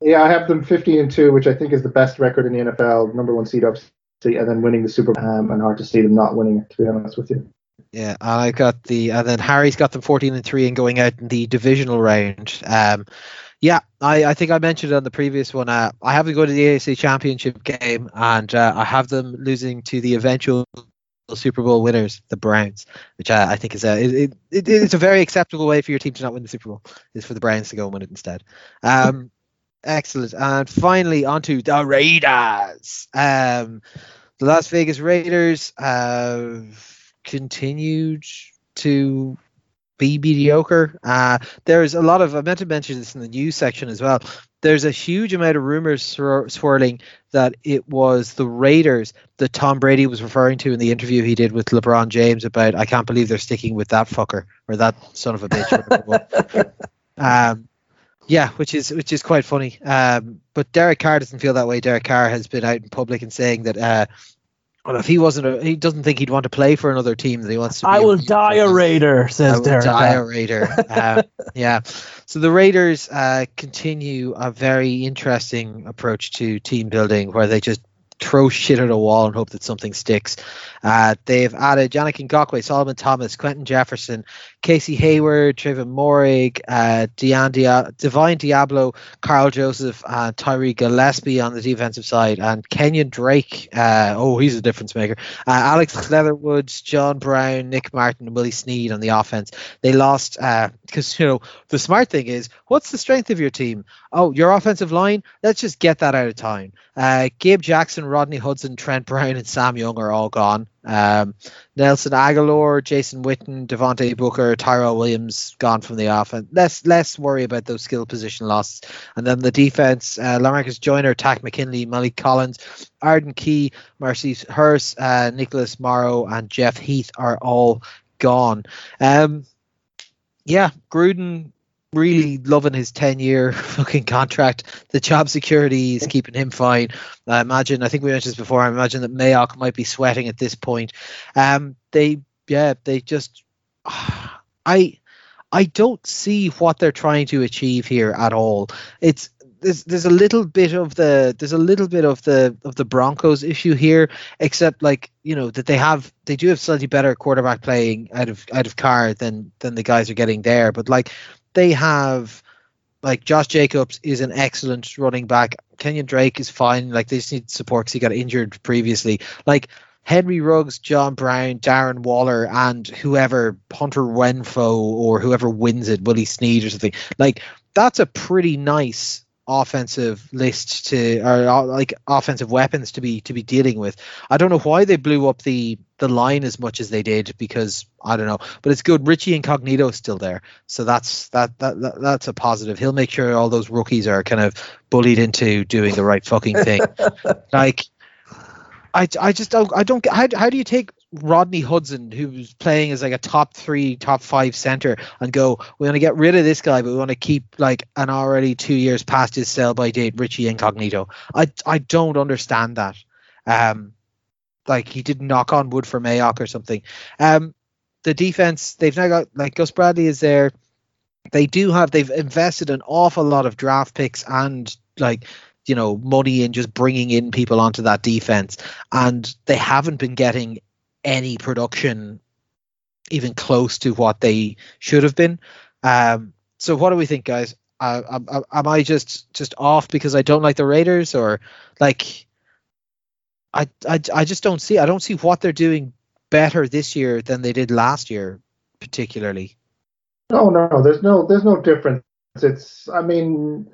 Yeah, I have them 15 and 2, which I think is the best record in the NFL, number one seed, obviously, and then winning the Super Bowl. Um, and hard to see them not winning it, to be honest with you. yeah, I got the and then Harry's got them 14 and three and going out in the divisional round. Um, yeah, I, I think I mentioned it on the previous one. Uh, I have them go to the AFC Championship game, and uh, I have them losing to the eventual Super Bowl winners, the Browns, which uh, I think is a it, it, it's a very acceptable way for your team to not win the Super Bowl is for the Browns to go and win it instead. Um, excellent, and finally onto the Raiders. Um, the Las Vegas Raiders have continued to be mediocre. Uh, there's a lot of I meant to mention this in the news section as well. There's a huge amount of rumors swir- swirling that it was the Raiders that Tom Brady was referring to in the interview he did with LeBron James about I can't believe they're sticking with that fucker or that son of a bitch. or whatever it was. um, yeah, which is which is quite funny. Um, but Derek Carr doesn't feel that way. Derek Carr has been out in public and saying that uh, well, if he wasn't, a, he doesn't think he'd want to play for another team. That he wants to. I will die a. Raider, I says will Derek. die a. Raider. um, yeah. So the Raiders uh, continue a very interesting approach to team building, where they just throw shit at a wall and hope that something sticks. Uh, they've added Yannick Ngakoue, Solomon Thomas, Quinton Jefferson, Casey Hayward, Trayvon Moehrig, uh, Dia- Divine Deablo, Karl Joseph, and Tyree Gillespie on the defensive side, and Kenyon Drake. Uh, oh, he's a difference maker. Uh, Alex Leatherwoods, John Brown, Nick Martin, and Willie Snead on the offense. They lost because you know the smart thing is, what's the strength of your team? Oh, your offensive line. Let's just get that out of town. Uh, Gabe Jackson, Rodney Hudson, Trent Brown, and Sam Young are all gone. Um, Nelson Agholor, Jason Witten, Devontae Booker, Tyrell Williams gone from the offense. Less less worry about those skill position losses. And then the defense: uh, Lamarcus Joyner, Takk McKinley, Maliek Collins, Arden Key, Maurice Hurst, uh, Nicholas Morrow, and Jeff Heath are all gone. Um, yeah, Gruden really loving his 10 year fucking contract. The job security is keeping him fine. I imagine, I think we mentioned this before, I imagine that Mayock might be sweating at this point. Um, they, yeah, they just, I, I don't see what they're trying to achieve here at all. It's, there's, there's a little bit of the there's a little bit of the of the Broncos issue here, except like you know that they have they do have slightly better quarterback playing out of out of Carr than than the guys are getting there, but like they have like Josh Jacobs is an excellent running back. Kenyon Drake is fine. Like they just need support because he got injured previously. Like Henry Ruggs, John Brown, Darren Waller, and whoever Hunter Renfrow or whoever wins it, Willie Snead or something. Like that's a pretty nice offensive list to or like offensive weapons to be to be dealing with. I don't know why they blew up the the line as much as they did because I don't know, but it's good. Richie Incognito is still there, so that's that, that that that's a positive. He'll make sure all those rookies are kind of bullied into doing the right fucking thing. like, I I just don't I don't how how do you take Rodney Hudson, who's playing as like a top three, top five center, and go, we want to get rid of this guy, but we want to keep like an already two years past his sell by date Richie Incognito. I I don't understand that. Um, like he didn't knock on wood for Mayock or something. Um, the defense they've now got like Gus Bradley is there. They do have they've invested an awful lot of draft picks and like you know money in just bringing in people onto that defense, and they haven't been getting any production even close to what they should have been. Um, so what do we think, guys? Uh, am, am I just just off because I don't like the Raiders, or like I, I I just don't see I don't see what they're doing better this year than they did last year, particularly. No, no. There's no, there's no difference. It's, I mean,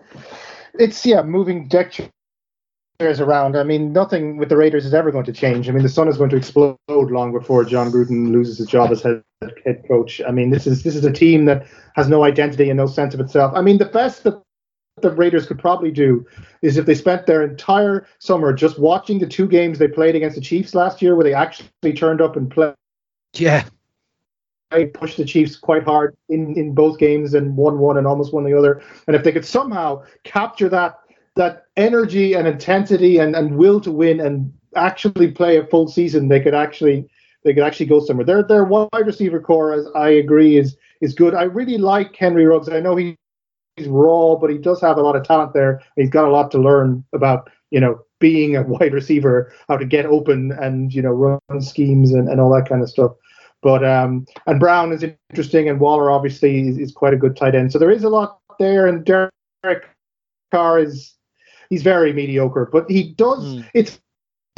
it's yeah, moving deck chairs around, I mean, nothing with the Raiders is ever going to change. I mean, the sun is going to explode long before Jon Gruden loses his job as head, head coach. I mean, this is this is a team that has no identity and no sense of itself. I mean, the best that the Raiders could probably do is if they spent their entire summer just watching the two games they played against the Chiefs last year, where they actually turned up and played. Yeah. They pushed the Chiefs quite hard in, in both games and won one and almost won the other. And if they could somehow capture that that energy and intensity and, and will to win and actually play a full season, they could actually they could actually go somewhere. Their their wide receiver core, as I agree, is is good. I really like Henry Ruggs. I know he, he's raw, but he does have a lot of talent there. He's got a lot to learn about you know being a wide receiver, how to get open and you know run schemes and, and all that kind of stuff. But um, and Brown is interesting, and Waller obviously is, is quite a good tight end. So there is a lot there, and Derek Carr is he's very mediocre, but he does. Mm. It's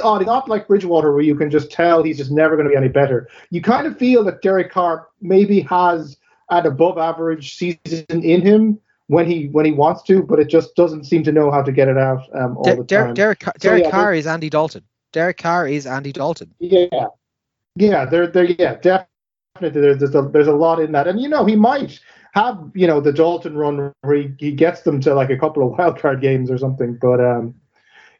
odd. not like Bridgewater, where you can just tell he's just never going to be any better. You kind of feel that Derek Carr maybe has an above average season in him when he when he wants to, but it just doesn't seem to know how to get it out um, all the time. Derek, Derek, Derek yeah, Carr is Andy Dalton. Derek Carr is Andy Dalton. Yeah, yeah, they're they're yeah definitely there's a, there's a lot in that, and you know he might have you know the Dalton run where he, he gets them to like a couple of wild card games or something. But um,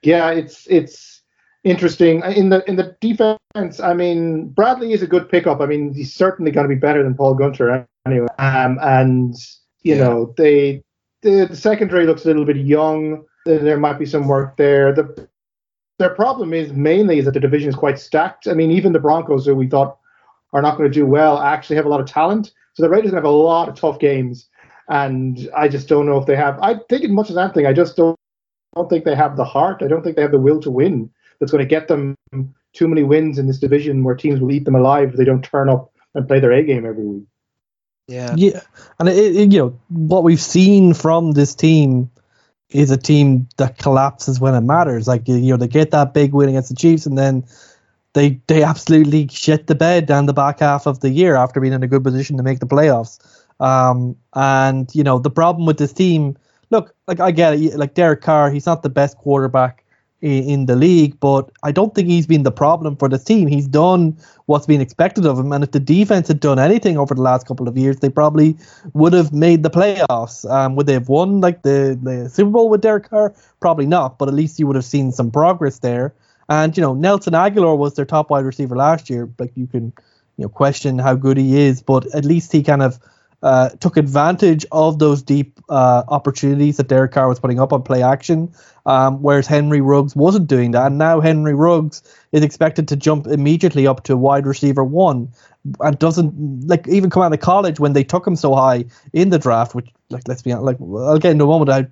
yeah, it's it's interesting in the in the defense. I mean, Bradley is a good pickup. I mean, he's certainly going to be better than Paul Guenther anyway. Um, and you yeah. know they the, the secondary looks a little bit young. There might be some work there. The their problem is mainly is that the division is quite stacked. I mean, even the Broncos, who we thought are not going to do well, actually have a lot of talent. So the Raiders have a lot of tough games, and I just don't know if they have. I think as much as anything, I just don't, don't think they have the heart. I don't think they have the will to win. That's going to get them too many wins in this division where teams will eat them alive if they don't turn up and play their A game every week. Yeah, yeah, and it, it, you know what we've seen from this team is a team that collapses when it matters. Like you know, they get that big win against the Chiefs, and then they they absolutely shit the bed down the back half of the year after being in a good position to make the playoffs. Um, and you know the problem with this team. Look, like I get it. Like Derek Carr, he's not the best quarterback in, in the league, but I don't think he's been the problem for this team. He's done what's been expected of him, and if the defense had done anything over the last couple of years, they probably would have made the playoffs. Um, would they have won like the the Super Bowl with Derek Carr? Probably not, but at least you would have seen some progress there. And you know, Nelson Agholor was their top wide receiver last year. Like you can, you know, question how good he is, but at least he kind of uh, took advantage of those deep uh, opportunities that Derek Carr was putting up on play action, um, whereas Henry Ruggs wasn't doing that. And now Henry Ruggs is expected to jump immediately up to wide receiver one, and doesn't like even come out of college when they took him so high in the draft. Which, like, let's be honest, like I'll get into a moment. I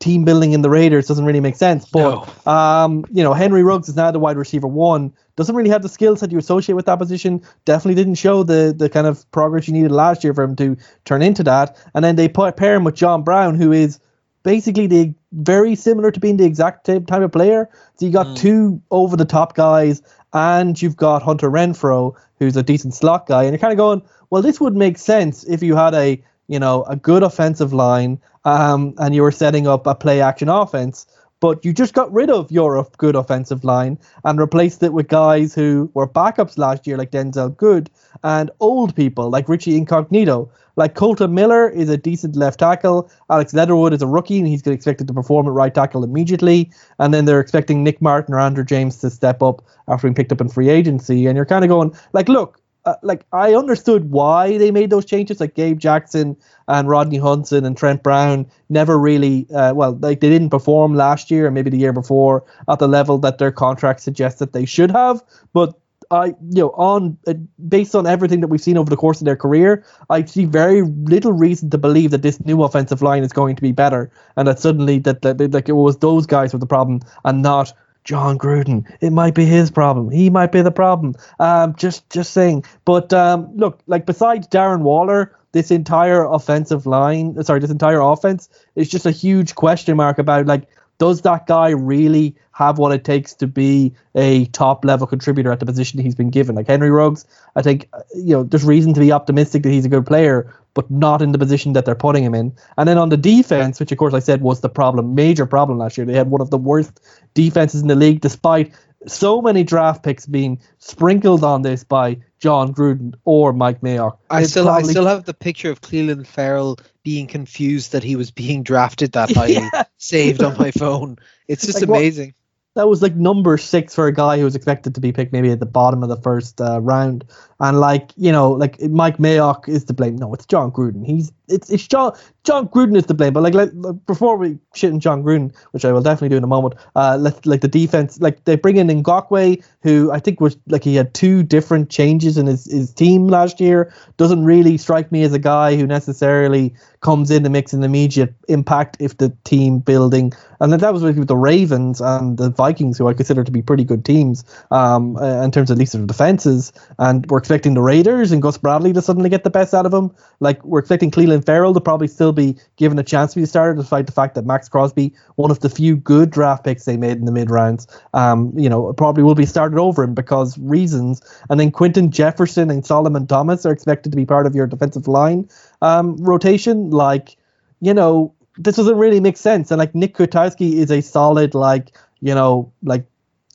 team building in the Raiders doesn't really make sense. But no. um, you know, Henry Ruggs is now the wide receiver one. Doesn't really have the skills that you associate with that position. Definitely didn't show the the kind of progress you needed last year for him to turn into that. And then they put pair him with John Brown, who is basically the very similar to being the exact same type of player. So you got mm. two over the top guys, and you've got Hunter Renfrow, who's a decent slot guy, and you're kind of going, well, this would make sense if you had a you know, a good offensive line, um, and you were setting up a play action offense. But you just got rid of your good offensive line and replaced it with guys who were backups last year, like Denzelle Good, and old people like Richie Incognito. Like Kolton Miller is a decent left tackle. Alex Leatherwood is a rookie, and he's expected to perform at right tackle immediately. And then they're expecting Nick Martin or Andre James to step up after being picked up in free agency. And you're kind of going, like, look, uh, like I understood why they made those changes. Like Gabe Jackson and Rodney Hudson and Trent Brown never really, uh, well, like they didn't perform last year and maybe the year before at the level that their contract suggests that they should have. But I, you know, on uh, based on everything that we've seen over the course of their career, I see very little reason to believe that this new offensive line is going to be better, and that suddenly that, that like it was those guys were the problem and not Jon Gruden. It might be his problem. He might be the problem. Um, just just saying. But um, look, like besides Darren Waller, this entire offensive line, sorry, this entire offense is just a huge question mark about like does that guy really have what it takes to be a top level contributor at the position he's been given? Like Henry Ruggs, I think uh, you know there's reason to be optimistic that he's a good player, but not in the position that they're putting him in. And then on the defense, which of course I said was the problem, major problem last year, they had one of the worst defenses in the league, despite so many draft picks being sprinkled on this by Jon Gruden or Mike Mayock. I still probably, I still have the picture of Clelin Ferrell being confused that he was being drafted that highly yeah. saved on my phone. It's just like amazing. What, that was like number six for a guy who was expected to be picked maybe at the bottom of the first uh, round. And like you know, like Mike Mayock is to blame. No, it's Jon Gruden. He's it's it's John Jon Gruden is to blame. But like, like before we shit in Jon Gruden, which I will definitely do in a moment. Uh, let like the defense, like they bring in Ngakoue, who I think was like he had two different changes in his his team last year. Doesn't really strike me as a guy who necessarily comes in to mix an immediate impact if the team building. And then that was with the Ravens and the Vikings, who I consider to be pretty good teams um, uh, in terms of at least of defenses. And we're expecting the Raiders and Gus Bradley to suddenly get the best out of him. Like we're expecting Ferrell to probably still be given a chance to be started, despite the fact that Maxx Crosby, one of the few good draft picks they made in the mid rounds, um, you know, probably will be started over him because reasons. And then Quinton Jefferson and Solomon Thomas are expected to be part of your defensive line um, rotation. Like, you know, this doesn't really make sense. And like Nick Kwiatkoski is a solid, like, you know, like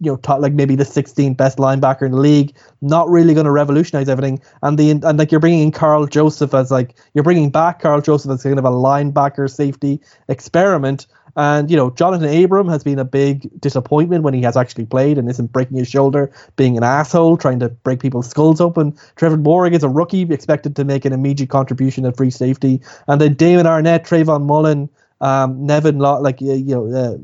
you know, top, like maybe the 16th best linebacker in the league, not really going to revolutionize everything. And the and like you're bringing in Karl Joseph as like you're bringing back Karl Joseph as kind of a linebacker safety experiment. And you know, Johnathan Abram has been a big disappointment when he has actually played and isn't breaking his shoulder, being an asshole, trying to break people's skulls open. Trevor Moehrig is a rookie, expected to make an immediate contribution at free safety. And then Damon Arnette, Trayvon Mullen, um, Nevin, like you know, uh,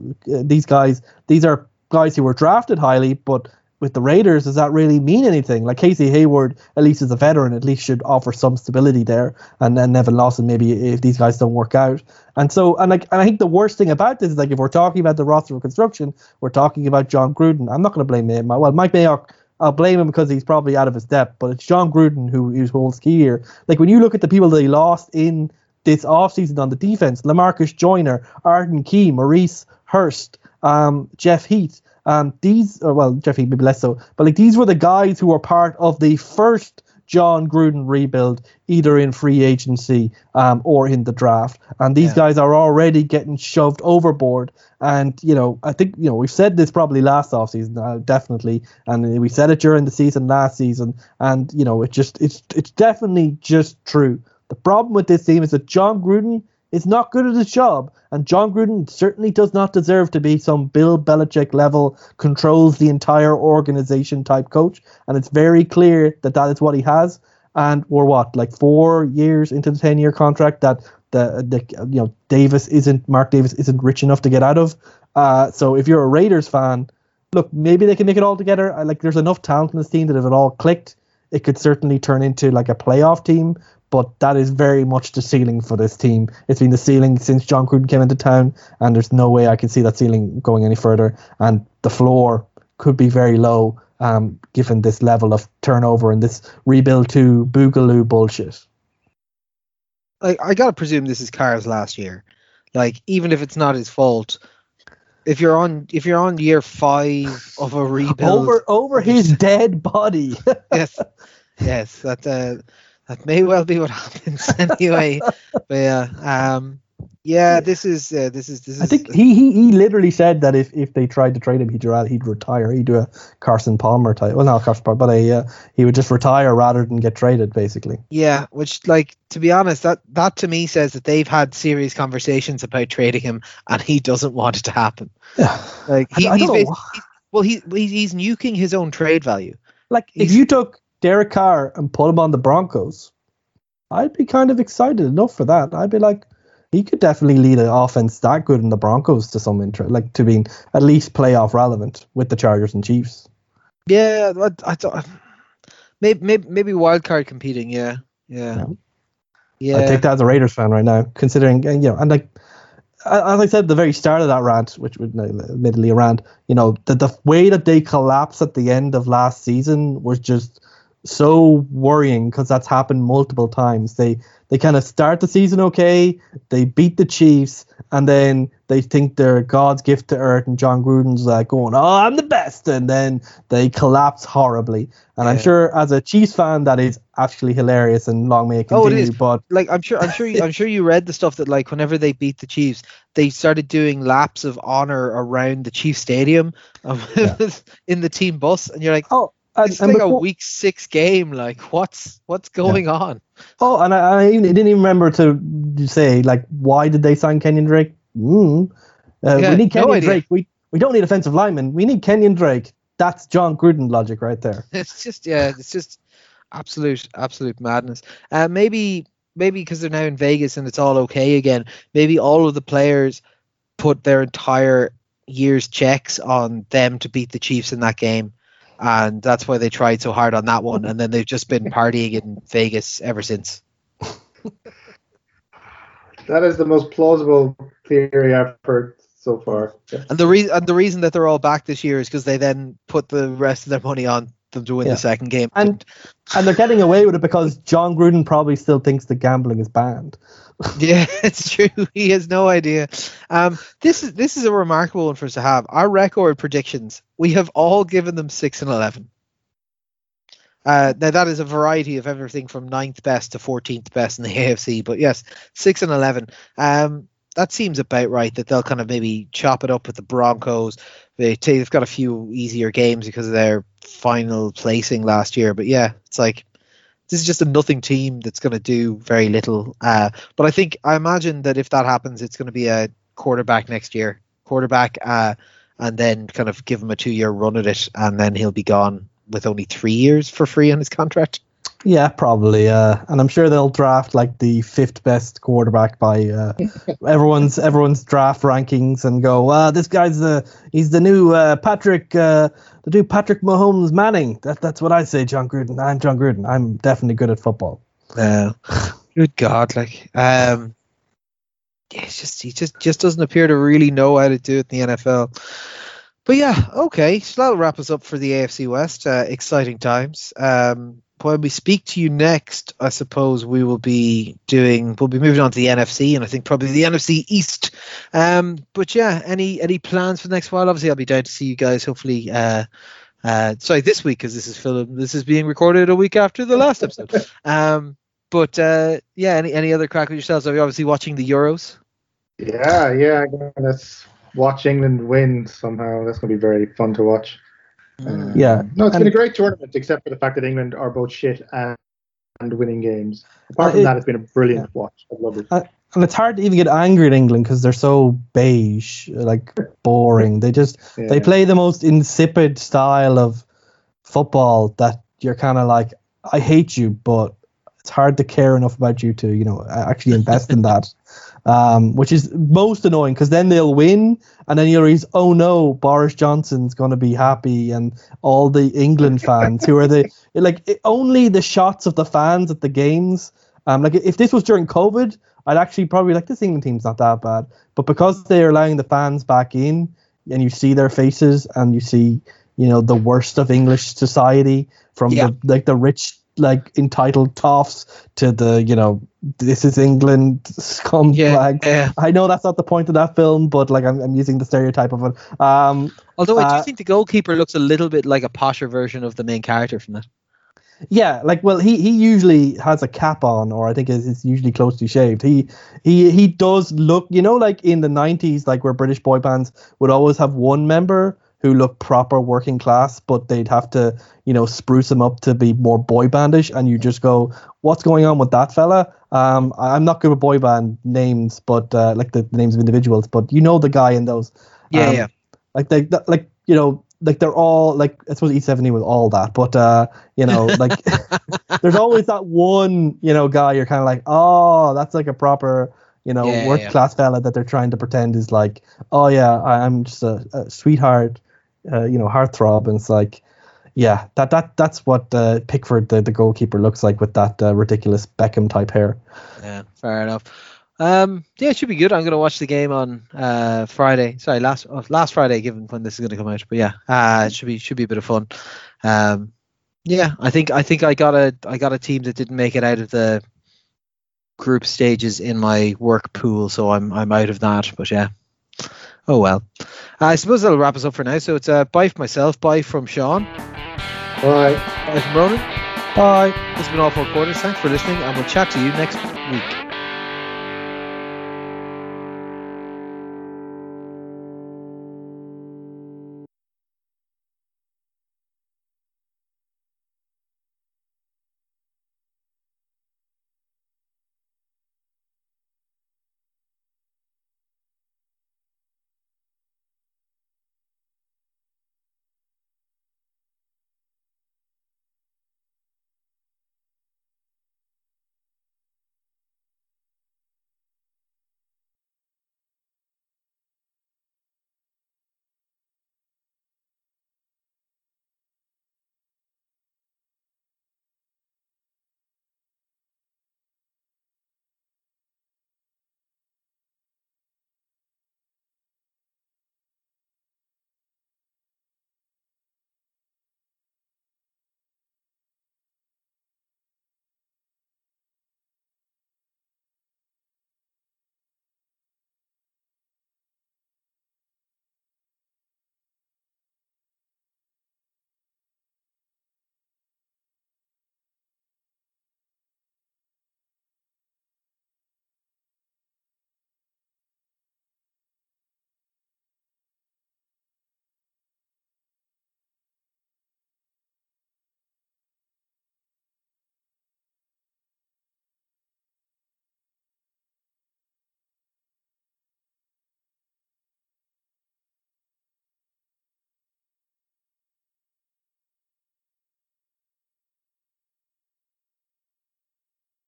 these guys, these are guys who were drafted highly, but with the Raiders, does that really mean anything? Like Casey Hayward, at least as a veteran, at least should offer some stability there, and then Nevin Lawson maybe if these guys don't work out. And so, and like, and I think the worst thing about this is like if we're talking about the roster reconstruction, we're talking about Jon Gruden. I'm not going to blame him. Well, Mike Mayock. I'll blame him because he's probably out of his depth, but it's Jon Gruden who, who holds key here. Like when you look at the people that he lost in this offseason on the defense, Lamarcus Joyner, Arden Key, Maurice Hurst, um, Jeff Heath, um, these, or well, Jeffy maybe less so, but like these were the guys who were part of the first Jon Gruden rebuild, either in free agency um, or in the draft. And these yeah. guys are already getting shoved overboard. And, you know, I think, you know, we've said this probably last offseason, uh, definitely. And we said it during the season last season. And, you know, it just, it's, it's definitely just true. The problem with this team is that Jon Gruden is not good at his job, and Jon Gruden certainly does not deserve to be some Bill Belichick level controls the entire organization type coach. And it's very clear that that is what he has. And we're what like four years into the ten year contract that the, the you know Davis isn't Mark Davis isn't rich enough to get out of. Uh, so if you're a Raiders fan, look maybe they can make it all together. Like there's enough talent in this team that if it all clicked, it could certainly turn into like a playoff team but that is very much the ceiling for this team. It's been the ceiling since Jon Gruden came into town, and there's no way I can see that ceiling going any further. And the floor could be very low, um, given this level of turnover and this rebuild to boogaloo bullshit. I, I gotta presume this is Carr's last year. Like, even if it's not his fault, if you're on if you're on year five of a rebuild over over his dead body. yes, yes, that uh, that may well be what happens anyway. but yeah, um, yeah, this is uh, this is this is. I think he, he he literally said that if, if they tried to trade him, he'd he'd retire. He'd do a Carson Palmer type. Well, not Carson Palmer, but a uh, he would just retire rather than get traded, basically. Yeah, which like to be honest, that that to me says that they've had serious conversations about trading him, and he doesn't want it to happen. Yeah, like he, I, I he's, he's, well, he, he's nuking his own trade value. Like he's, if you took Derek Carr and put him on the Broncos, I'd be kind of excited enough for that. I'd be like, he could definitely lead an offense that good in the Broncos to some interest, like to being at least playoff relevant with the Chargers and Chiefs. Yeah, I, I thought maybe, maybe maybe wild card competing. Yeah, yeah, yeah. I take that as a Raiders fan right now, considering uh, you know, and like as I said at the very start of that rant, which was admittedly a rant, you know, the the way that they collapsed at the end of last season was just so worrying because that's happened multiple times. They they kind of start the season okay, they beat the Chiefs, and then they think they're God's gift to earth, and Jon Gruden's like going, "Oh, I'm the best," and then they collapse horribly. And yeah. I'm sure, as a Chiefs fan, that is actually hilarious, and long may it continue. Oh, it is. But like, I'm sure, I'm sure, you, I'm sure you read the stuff that like whenever they beat the Chiefs, they started doing laps of honor around the Chiefs Stadium um, yeah. in the team bus, and you're like, oh it's and like before, a week six game. Like, what's what's going yeah. on? Oh, and I, I, didn't even remember to say like, why did they sign Kenyon Drake? Mm. Uh, yeah, we need Kenyon no Drake. We we don't need offensive linemen. We need Kenyon Drake. That's Jon Gruden logic right there. It's just yeah, it's just absolute absolute madness. Uh, maybe maybe because they're now in Vegas and it's all okay again. Maybe all of the players put their entire year's checks on them to beat the Chiefs in that game and that's why they tried so hard on that one. And then they've just been partying in Vegas ever since. that is the most plausible theory I've heard so far. Yeah. And the reason and the reason that they're all back this year is because they then put the rest of their money on them to win yeah. the second game. And and they're getting away with it because Jon Gruden probably still thinks that gambling is banned. yeah, it's true. He has no idea. Um, this is this is a remarkable one for us to have. Our record predictions, we have all given them six and eleven. Uh, now that is a variety of everything from ninth best to fourteenth best in the AFC, but yes, six and eleven. Um, that seems about right. That they'll kind of maybe chop it up with the Broncos. They they've got a few easier games because of their final placing last year, but yeah, it's like this is just a nothing team that's going to do very little. Uh, but I think I imagine that if that happens, it's going to be a quarterback next year, quarterback, uh, and then kind of give him a two-year run at it, and then he'll be gone with only three years for free on his contract. Yeah, probably. Uh, and I'm sure they'll draft like the fifth best quarterback by uh, everyone's everyone's draft rankings and go, uh, this guy's the he's the new uh, Patrick uh, the new Patrick Mahomes Manning. That, that's what I say, Jon Gruden. I'm Jon Gruden. I'm definitely good at football. Uh, good God, like um, yeah, it's just he just just doesn't appear to really know how to do it in the NFL. But yeah, okay, so that'll wrap us up for the AFC West. Uh, exciting times. Um, when we speak to you next, I suppose we will be doing. We'll be moving on to the NFC, and I think probably the NFC East. Um, but yeah, any any plans for the next while? Obviously, I'll be down to see you guys. Hopefully, uh, uh, sorry, this week because this is film. This is being recorded a week after the last episode. Um, but uh, yeah, any any other crack with yourselves? Are you obviously watching the Euros? Yeah, yeah. Let's watch England win somehow. That's gonna be very fun to watch. Uh, yeah. No, it's and, been a great tournament, except for the fact that England are both shit and, and winning games. Apart from it, that, it's been a brilliant yeah. watch. I love it. Uh, and it's hard to even get angry at England because they're so beige, like boring. They just yeah. they play the most insipid style of football that you're kind of like, I hate you, but it's hard to care enough about you to, you know, actually invest in that um, which is most annoying because then they'll win and then you'll realize, oh no, Boris Johnson's going to be happy and all the England fans who are the like it, only the shots of the fans at the games. Um, like if this was during COVID, I'd actually probably like this England team's not that bad, but because they're allowing the fans back in and you see their faces and you see you know the worst of English society from yeah. the like the rich like entitled toffs to the you know this is England scum yeah, flag. Yeah. I know that's not the point of that film, but like I'm, I'm using the stereotype of it. Um, Although I do uh, think the goalkeeper looks a little bit like a posher version of the main character from that. Yeah, like well, he he usually has a cap on, or I think it's, usually closely shaved. He he he does look, you know, like in the '90s, like where British boy bands would always have one member who look proper working class, but they'd have to, you know, spruce them up to be more boy bandish. And you just go, what's going on with that fella? Um, I'm not good with boy band names, but uh, like the, the, names of individuals, but you know the guy in those. Yeah, um, yeah. Like they, like you know, like they're all like I suppose E17 was all that, but uh, you know, like there's always that one, you know, guy you're kind of like, oh, that's like a proper you know, yeah, work yeah. class fella that they're trying to pretend is like, oh yeah, I'm just a, a sweetheart uh, you know, heartthrob. And it's like, yeah, that that that's what uh, Pickford, the, the goalkeeper, looks like with that uh, ridiculous Beckham type hair. Yeah, fair enough. Um, yeah, it should be good. I'm going to watch the game on uh, Friday. Sorry, last oh, last Friday, given when this is going to come out. But yeah, uh, it should be should be a bit of fun. Um, Yeah, I think I think I got a I got a team that didn't make it out of the group stages in my work pool, so I'm I'm out of that. But yeah, oh well. I suppose that'll wrap us up for now. So it's a bye for myself, bye from Sean, Bye. bye from Ronan. Bye. This has been all four quarters. Thanks for listening, and we'll chat to you next week.